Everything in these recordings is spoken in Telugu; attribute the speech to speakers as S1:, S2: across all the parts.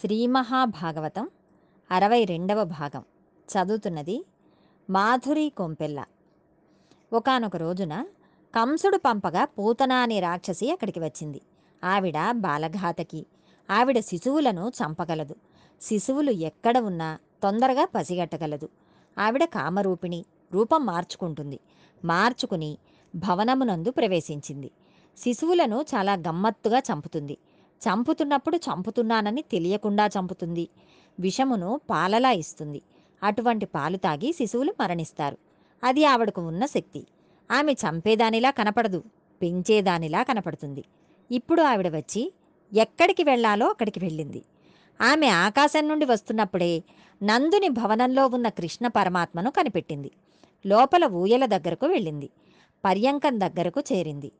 S1: శ్రీ మహాభాగవతం అరవై రెండవ భాగం. చదువుతున్నది మాధురి కొంపెల్ల. ఒకానొక రోజున కంసుడు పంపగా పూతన అనే రాక్షసి అక్కడికి వచ్చింది. ఆవిడ బాలఘాతకి ఆవిడ శిశువులను చంపగలదు. శిశువులు ఎక్కడ ఉన్నా తొందరగా పసిగట్టగలదు. ఆవిడ కామరూపిణి రూపం మార్చుకుంటుంది. మార్చుకుని భవనమునందు ప్రవేశించింది. శిశువులను చాలా గమ్మత్తుగా చంపుతుంది. చంపుతున్నప్పుడు చంపుతున్నానని తెలియకుండా చంపుతుంది. విషమును పాలలా ఇస్తుంది. అటువంటి పాలు తాగి శిశువులు మరణిస్తారు. అది ఆవిడకు ఉన్న శక్తి. ఆమె చంపేదానిలా కనపడదు. పెంచేదానిలా కనపడుతుంది. ఇప్పుడు ఆవిడ వచ్చి ఎక్కడికి వెళ్ళాలో అక్కడికి వెళ్ళింది. ఆమె ఆకాశం నుండి వస్తున్నప్పుడే నందుని భవనంలో ఉన్న కృష్ణ పరమాత్మను కనిపెట్టింది. లోపల ఊయల దగ్గరకు వెళ్ళింది. పర్యంకం దగ్గరకు చేరింది.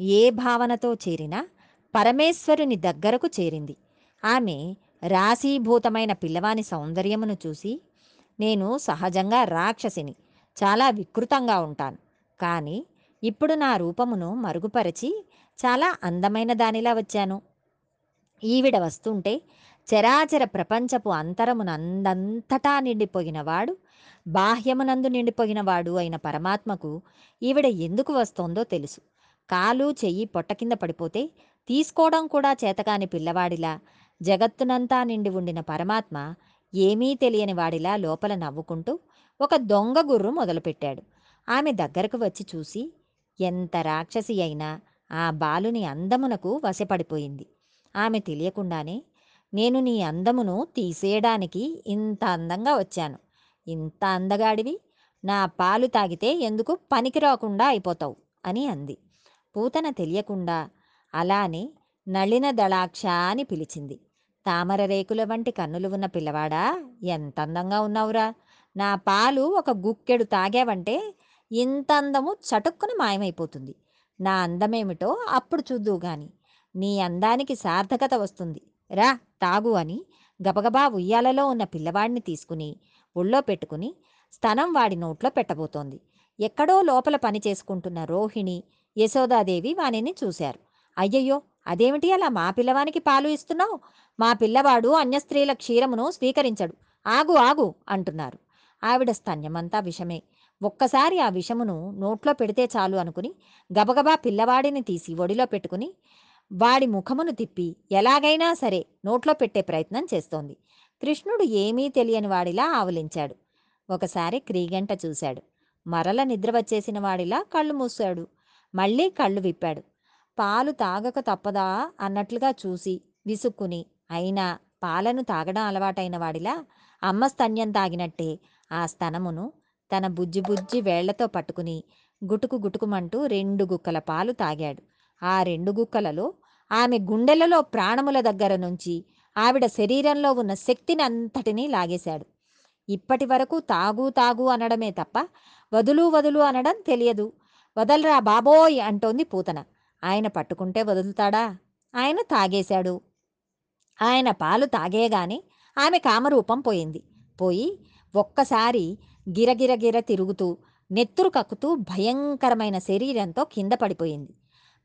S1: ఏ భావనతో చేరినా పరమేశ్వరుని దగ్గరకు చేరింది. ఆమె రాశీభూతమైన పిల్లవాని సౌందర్యమును చూసి నేను సహజంగా రాక్షసిని చాలా వికృతంగా ఉంటాను. కానీ ఇప్పుడు నా రూపమును మరుగుపరచి చాలా అందమైన దానిలా వచ్చాను. ఈవిడ వస్తుంటే చరాచర ప్రపంచపు అంతరమునందంతటా నిండిపోయినవాడు బాహ్యమునందు నిండిపోయినవాడు అయిన పరమాత్మకు ఈవిడ ఎందుకు వస్తోందో తెలుసు. కాలు చెయ్యి పొట్ట కింద పడిపోతే తీసుకోవడం కూడా చేతకాని పిల్లవాడిలా. జగత్తునంతా నిండి ఉండిన పరమాత్మ ఏమీ తెలియని వాడిలా లోపల నవ్వుకుంటూ ఒక దొంగ గుర్రు మొదలుపెట్టాడు. ఆమె దగ్గరకు వచ్చి చూసి ఎంత రాక్షసి అయినా ఆ బాలుని అందమునకు వశపడిపోయింది. ఆమె తెలియకుండానే నేను నీ అందమును తీసేయడానికి ఇంత అందంగా వచ్చాను. ఇంత అందగాడివి నా పాలు తాగితే ఎందుకు పనికి రాకుండా అయిపోతావు? అని అంది. పూతన తెలియకుండా అలానే నళిన దళాక్ష అని పిలిచింది. తామర రేకుల వంటి కన్నులు ఉన్న పిల్లవాడా ఎంత అందంగా ఉన్నావురా. నా పాలు ఒక గుక్కెడు తాగావంటే ఇంత అందము చటుక్కున మాయమైపోతుంది. నా అందమేమిటో అప్పుడు చూద్దువు గాని. నీ అందానికి సార్థకత వస్తుంది. రా తాగు అని గబగబా ఉయ్యాలలో ఉన్న పిల్లవాడిని తీసుకుని ఒళ్ళో పెట్టుకుని స్తనం వాడి నోట్లో పెట్టబోతోంది. ఎక్కడో లోపల పని చేసుకుంటున్న రోహిణి యశోదాదేవి వానిని చూశారు. అయ్యయ్యో! అదేమిటి అలా మా పిల్లవానికి పాలు ఇస్తున్నావు? మా పిల్లవాడు అన్య స్త్రీల క్షీరమును స్వీకరించడు. ఆగు ఆగు! అంటున్నారు. ఆవిడ స్తన్యమంతా విషమే. ఒక్కసారి ఆ విషమును నోట్లో పెడితే చాలు అనుకుని గబగబా పిల్లవాడిని తీసి ఒడిలో పెట్టుకుని వాడి ముఖమును తిప్పి ఎలాగైనా సరే నోట్లో పెట్టే ప్రయత్నం చేస్తోంది. కృష్ణుడు ఏమీ తెలియని వాడిలా ఆవలించాడు. ఒకసారి క్రీగంట చూశాడు. మరల నిద్ర వచ్చేసిన వాడిలా కళ్ళు మూసాడు మళ్ళీ కళ్ళు విప్పాడు. పాలు తాగక తప్పదా? అన్నట్లుగా చూసి విసుక్కుని. అయినా పాలను తాగడం అలవాటైన వాడిలా అమ్మ స్తన్యం తాగినట్టే ఆ స్తనమును తన బుజ్జి బుజ్జి వేళ్ళతో పట్టుకుని గుటుకు గుటుకుమంటూ రెండు గుక్కల పాలు తాగాడు. ఆ రెండు గుక్కలలో ఆమె గుండెలలో ప్రాణముల దగ్గర నుంచి ఆవిడ శరీరంలో ఉన్న శక్తిని అంతటినీ లాగేశాడు. ఇప్పటి వరకు తాగు తాగు అనడమే తప్ప వదులు వదులు అనడం తెలియదు. వదలరా బాబోయ్ అంటోంది పూతన. ఆయన పట్టుకుంటే వదులుతాడా? ఆయన తాగేశాడు. ఆయన పాలు తాగేగానే ఆమె కామరూపం పోయింది. పోయి ఒక్కసారి గిరగిరగిర తిరుగుతూ నెత్తురు కక్కుతూ భయంకరమైన శరీరంతో కింద పడిపోయింది.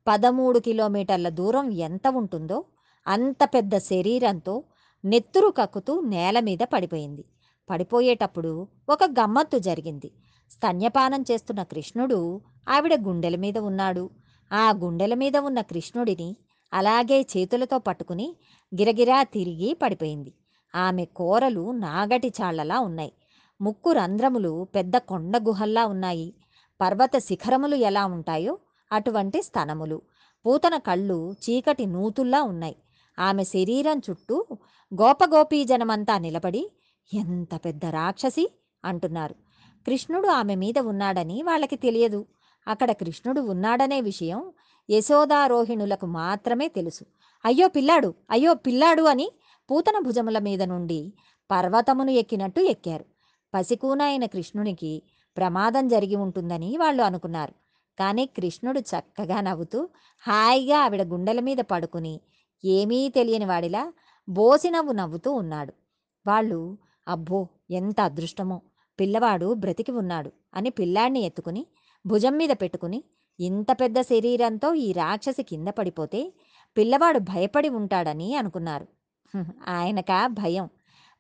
S1: పదమూడు కిలోమీటర్ల దూరం ఎంత ఉంటుందో అంత పెద్ద శరీరంతో నెత్తురు కక్కుతూ నేల మీద పడిపోయింది. పడిపోయేటప్పుడు ఒక గమ్మత్తు జరిగింది. స్తన్యపానం చేస్తున్న కృష్ణుడు ఆవిడ గుండెల మీద ఉన్నాడు. ఆ గుండెల మీద ఉన్న కృష్ణుడిని అలాగే చేతులతో పట్టుకుని గిరగిరా తిరిగి పడిపోయింది. ఆమె కోరలు నాగటి చాళ్ళలా ఉన్నాయి. ముక్కు రంధ్రములు పెద్ద కొండ గుహల్లా ఉన్నాయి. పర్వత శిఖరములు ఎలా ఉంటాయో అటువంటి స్తనములు. పూతన కళ్ళు చీకటి నూతుల్లా ఉన్నాయి. ఆమె శరీరం చుట్టూ గోపగోపీజనమంతా నిలబడి ఎంత పెద్ద రాక్షసి అంటున్నారు. కృష్ణుడు ఆమె మీద ఉన్నాడని వాళ్ళకి తెలియదు. అక్కడ కృష్ణుడు ఉన్నాడనే విషయం యశోదారోహిణులకు మాత్రమే తెలుసు. అయ్యో పిల్లాడు అయ్యో పిల్లాడు అని పూతన భుజముల మీద నుండి పర్వతమును ఎక్కినట్టు ఎక్కారు. పసికూనైన కృష్ణునికి ప్రమాదం జరిగి ఉంటుందని వాళ్ళు అనుకున్నారు. కానీ కృష్ణుడు చక్కగా నవ్వుతూ హాయిగా ఆవిడ గుండెల మీద పడుకుని ఏమీ తెలియని వాడిలా బోసినవ్వు నవ్వుతూ ఉన్నాడు. వాళ్ళు అబ్బో ఎంత అదృష్టమో! పిల్లవాడు బ్రతికి ఉన్నాడు అని పిల్లాడిని ఎత్తుకుని భుజం మీద పెట్టుకుని ఇంత పెద్ద శరీరంతో ఈ రాక్షసి కింద పడిపోతే పిల్లవాడు భయపడి ఉంటాడని అనుకున్నారు. ఆయనక భయం.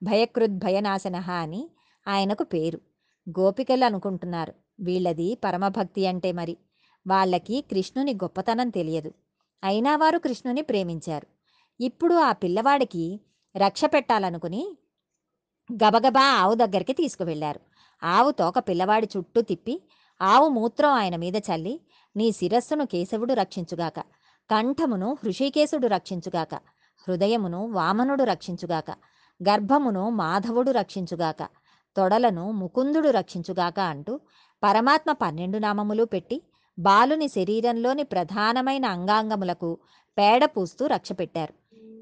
S1: భయకృద్భయనాశన అని ఆయనకు పేరు. గోపికలు అనుకుంటున్నారు. వీళ్ళది పరమభక్తి అంటే మరి. వాళ్ళకి కృష్ణుని గొప్పతనం తెలియదు. అయినా వారు కృష్ణుని ప్రేమించారు. ఇప్పుడు ఆ పిల్లవాడికి రక్ష పెట్టాలనుకుని గబగబా ఆవు దగ్గరికి తీసుకువెళ్ళారు ఆవు తోక పిల్లవాడి చుట్టూ తిప్పి ఆవు మూత్రం ఆయన మీద చల్లి నీ శిరస్సును కేశవుడు రక్షించుగాక కంఠమును హృషికేశుడు రక్షించుగాక హృదయమును వామనుడు రక్షించుగాక గర్భమును మాధవుడు రక్షించుగాక తొడలను ముకుందుడు రక్షించుగాక అంటూ పరమాత్మ పన్నెండు నామములు పెట్టి బాలుని శరీరంలోని ప్రధానమైన అంగాంగములకు పేడ పూస్తూ రక్షపెట్టారు.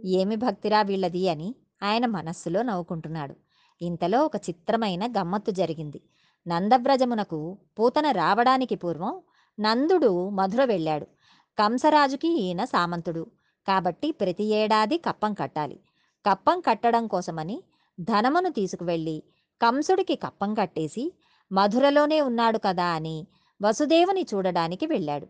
S1: ఏమి భక్తిరా వీళ్ళది అని ఆయన మనస్సులో నవ్వుకుంటున్నాడు. ఇంతలో ఒక చిత్రమైన గమ్మత్తు జరిగింది. నందవ్రజమునకు పూతన రావడానికి పూర్వం నందుడు మధుర వెళ్ళాడు. కంసరాజుకి ఈయన సామంతుడు. కాబట్టి ప్రతి ఏడాది కప్పం కట్టాలి. కప్పం కట్టడం కోసమని ధనమును తీసుకువెళ్ళి కంసుడికి కప్పం కట్టేసి మధురలోనే ఉన్నాడు కదా అని వసుదేవుని చూడడానికి వెళ్ళాడు.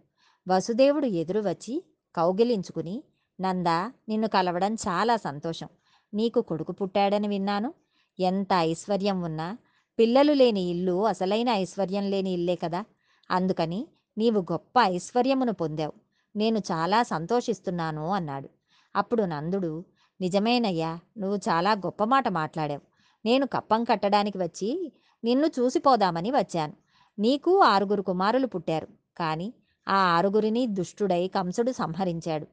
S1: వసుదేవుడు ఎదురు వచ్చి కౌగిలించుకుని నందా నిన్ను కలవడం చాలా సంతోషం. నీకు కొడుకు పుట్టాడని విన్నాను. ఎంత ఐశ్వర్యం ఉన్నా పిల్లలు లేని ఇల్లు అసలైన ఐశ్వర్యం లేని ఇల్లే కదా. అందుకని నీవు గొప్ప ఐశ్వర్యమును పొందావు. నేను చాలా సంతోషిస్తున్నాను అన్నాడు. అప్పుడు నందుడు నిజమేనయ్యా నువ్వు చాలా గొప్ప మాట మాట్లాడావు. నేను కప్పం కట్టడానికి వచ్చి నిన్ను చూసిపోదామని వచ్చాను. నీకు ఆరుగురు కుమారులు పుట్టారు. కానీ ఆ ఆరుగురిని దుష్టుడై కంసుడు సంహరించాడు.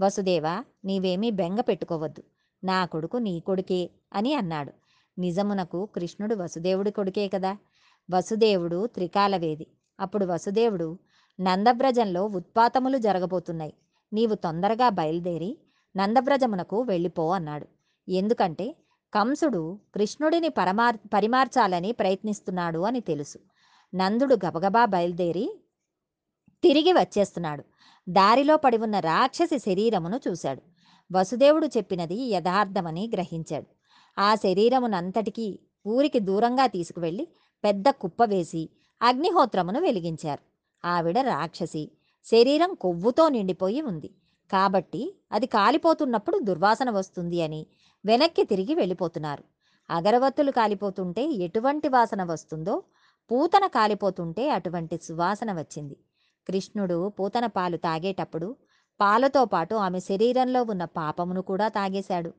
S1: వసుదేవా నీవేమీ బెంగ పెట్టుకోవద్దు. నా కొడుకు నీ కొడుకే అని అన్నాడు. నిజమునకు కృష్ణుడు వసుదేవుడి కొడుకే కదా? వసుదేవుడు త్రికాలవేది అప్పుడు వసుదేవుడు నందవ్రజంలో ఉత్పాతములు జరగబోతున్నాయి. నీవు తొందరగా బయలుదేరి నందవ్రజమునకు వెళ్ళిపో అన్నాడు. ఎందుకంటే కంసుడు కృష్ణుడిని పరమార్ పరిమార్చాలని ప్రయత్నిస్తున్నాడు అని తెలుసు. నందుడు గబగబా బయలుదేరి తిరిగి వచ్చేస్తున్నాడు. దారిలో పడి ఉన్న రాక్షసి శరీరమును చూశాడు. వసుదేవుడు చెప్పినది యథార్థమని గ్రహించాడు. ఆ శరీరమునంతటికీ ఊరికి దూరంగా తీసుకువెళ్ళి పెద్ద కుప్ప వేసి అగ్నిహోత్రమును వెలిగించారు. ఆవిడ రాక్షసి. శరీరం కొవ్వుతో నిండిపోయి ఉంది. కాబట్టి అది కాలిపోతున్నప్పుడు దుర్వాసన వస్తుంది అని వెనక్కి తిరిగి వెళ్ళిపోతున్నారు. అగరవత్తులు కాలిపోతుంటే ఎటువంటి వాసన వస్తుందో పూతన కాలిపోతుంటే అటువంటి సువాసన వచ్చింది. కృష్ణుడు పూతన పాలు తాగేటప్పుడు పాలతో పాటు ఆమె శరీరంలో ఉన్న పాపమును కూడా తాగేశాడు.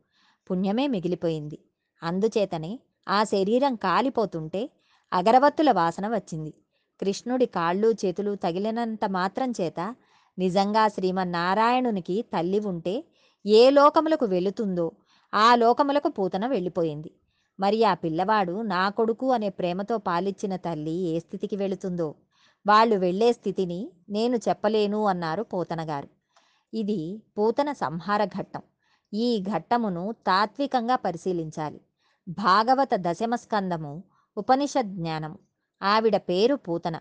S1: పుణ్యమే మిగిలిపోయింది. అందుచేతనే ఆ శరీరం కాలిపోతుంటే అగరవత్తుల వాసన వచ్చింది. కృష్ణుడి కాళ్ళు చేతులు తగిలినంత మాత్రం చేత నిజంగా శ్రీమన్నారాయణునికి తల్లి ఉంటే ఏ లోకములకు వెళుతుందో ఆ లోకములకు పూతన వెళ్ళిపోయింది. మరి ఆ పిల్లవాడు నా కొడుకు అనే ప్రేమతో పాలిచ్చిన తల్లి ఏ స్థితికి వెళుతుందో? వాళ్ళు వెళ్ళే స్థితిని నేను చెప్పలేను అన్నారు పోతన గారు ఇది పూతన సంహార ఘట్టం. ఈ ఘట్టమును తాత్వికంగా పరిశీలించాలి. భాగవత దశమస్కందము ఉపనిషద్ జ్ఞానము ఆవిడ పేరు పూతన.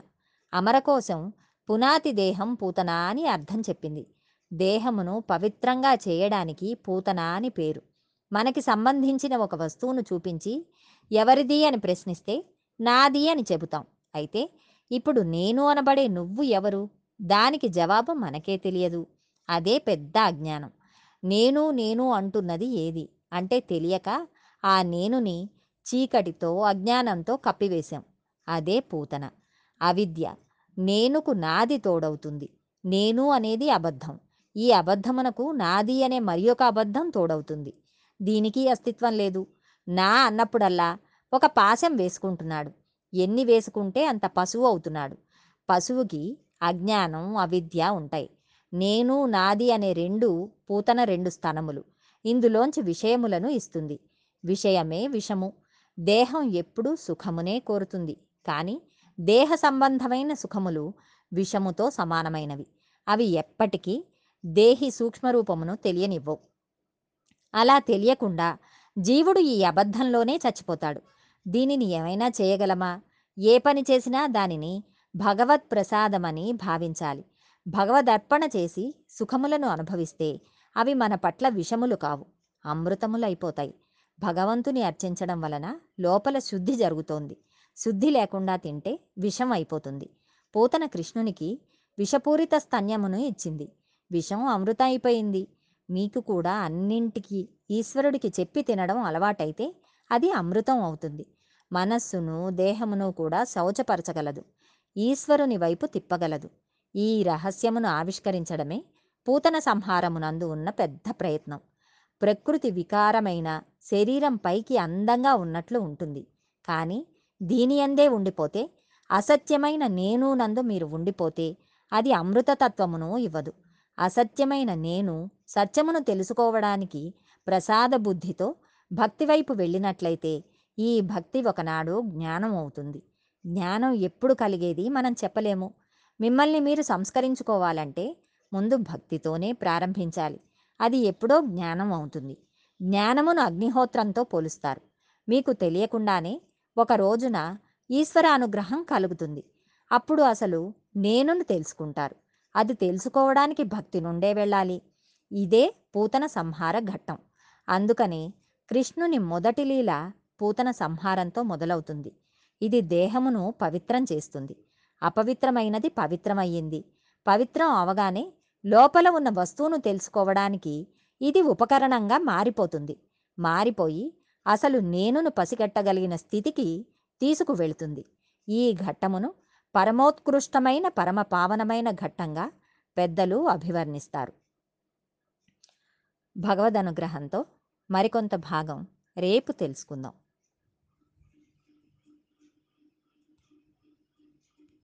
S1: అమర కోసం పునాతి దేహం పూతన అని అర్థం చెప్పింది. దేహమును పవిత్రంగా చేయడానికి పూతన అని పేరు. మనకి సంబంధించిన ఒక వస్తువును చూపించి ఎవరిది అని ప్రశ్నిస్తే నాది అని చెబుతాం. అయితే ఇప్పుడు నేను అనబడే నువ్వు ఎవరు? దానికి జవాబు మనకే తెలియదు. అదే పెద్ద అజ్ఞానం. నేను నేను అంటున్నది ఏది? అంటే తెలియక ఆ నేనుని చీకటితో అజ్ఞానంతో కప్పివేశాం. అదే పూతన. అవిద్య. నేనుకు నాది తోడవుతుంది. నేను అనేది అబద్ధం. ఈ అబద్ధమునకు నాది అనే మరి ఒక అబద్ధం తోడవుతుంది. దీనికి అస్తిత్వం లేదు. నా అన్నప్పుడల్లా ఒక పాశం వేసుకుంటున్నాడు. ఎన్ని వేసుకుంటే అంత పశువు అవుతున్నాడు. పశువుకి అజ్ఞానం అవిద్య ఉంటాయి. నేను నాది అనే రెండు పూతన రెండు స్థనములు. ఇందులోంచి విషయములను ఇస్తుంది. విషయమే విషము. దేహం ఎప్పుడూ సుఖమునే కోరుతుంది. కానీ దేహ సంబంధమైన సుఖములు విషముతో సమానమైనవి. అవి ఎప్పటికీ దేహి సూక్ష్మరూపమును తెలియనివ్వవు. అలా తెలియకుండా జీవుడు ఈ అబద్ధంలోనే చచ్చిపోతాడు. దీనిని ఏమైనా చేయగలమా? ఏ పని చేసినా దానిని భగవత్ ప్రసాదమని భావించాలి. భగవదర్పణ చేసి సుఖములను అనుభవిస్తే అవి మన పట్ల విషములు కావు. అమృతములైపోతాయి భగవంతుని అర్చించడం వలన లోపల శుద్ధి జరుగుతోంది. శుద్ధి లేకుండా తింటే విషం అయిపోతుంది. పూతన కృష్ణునికి విషపూరిత స్తన్యమును ఇచ్చింది. విషం అమృతం అయిపోయింది మీకు కూడా అన్నింటికి ఈశ్వరుడికి చెప్పి తినడం అలవాటైతే అది అమృతం అవుతుంది. మనస్సును దేహమును కూడా శౌచపరచగలదు. ఈశ్వరుని వైపు తిప్పగలదు. ఈ రహస్యమును ఆవిష్కరించడమే పూతన సంహారమునందు ఉన్న పెద్ద ప్రయత్నం. ప్రకృతి వికారమైన శరీరం పైకి అందంగా ఉన్నట్లు ఉంటుంది. కానీ దీని అందే ఉండిపోతే అసత్యమైన నేను నందు మీరు ఉండిపోతే అది అమృతతత్వమును ఇవ్వదు. అసత్యమైన నేను సత్యమును తెలుసుకోవడానికి ప్రసాద బుద్ధితో భక్తివైపు వెళ్ళినట్లయితే ఈ భక్తి ఒకనాడు జ్ఞానం అవుతుంది. జ్ఞానం ఎప్పుడు కలిగేది మనం చెప్పలేము. మిమ్మల్ని మీరు సంస్కరించుకోవాలంటే ముందు భక్తితోనే ప్రారంభించాలి. అది ఎప్పుడో జ్ఞానం అవుతుంది. జ్ఞానమును అగ్నిహోత్రంతో పోలుస్తారు. మీకు తెలియకుండానే ఒక రోజున ఈశ్వర అనుగ్రహం కలుగుతుంది. అప్పుడు అసలు నేనును తెలుసుకుంటారు. అది తెలుసుకోవడానికి భక్తి నుండే వెళ్ళాలి. ఇదే పూతన సంహార ఘట్టం. అందుకని కృష్ణుని మొదటి లీల పూతన సంహారంతో మొదలవుతుంది. ఇది దేహమును పవిత్రం చేస్తుంది. అపవిత్రమైనది పవిత్రమయ్యింది. పవిత్రం అవగానే లోపల ఉన్న వస్తువును తెలుసుకోవడానికి ఇది ఉపకరణంగా మారిపోతుంది. మారిపోయి అసలు నేనును పసిగట్టగలిగిన స్థితికి తీసుకువెళుతుంది. ఈ ఘట్టమును పరమోత్కృష్టమైన పరమ పావనమైన ఘట్టంగా పెద్దలు అభివర్ణిస్తారు. భగవద్ అనుగ్రహంతో మరికొంత భాగం రేపు తెలుసుకుందాం.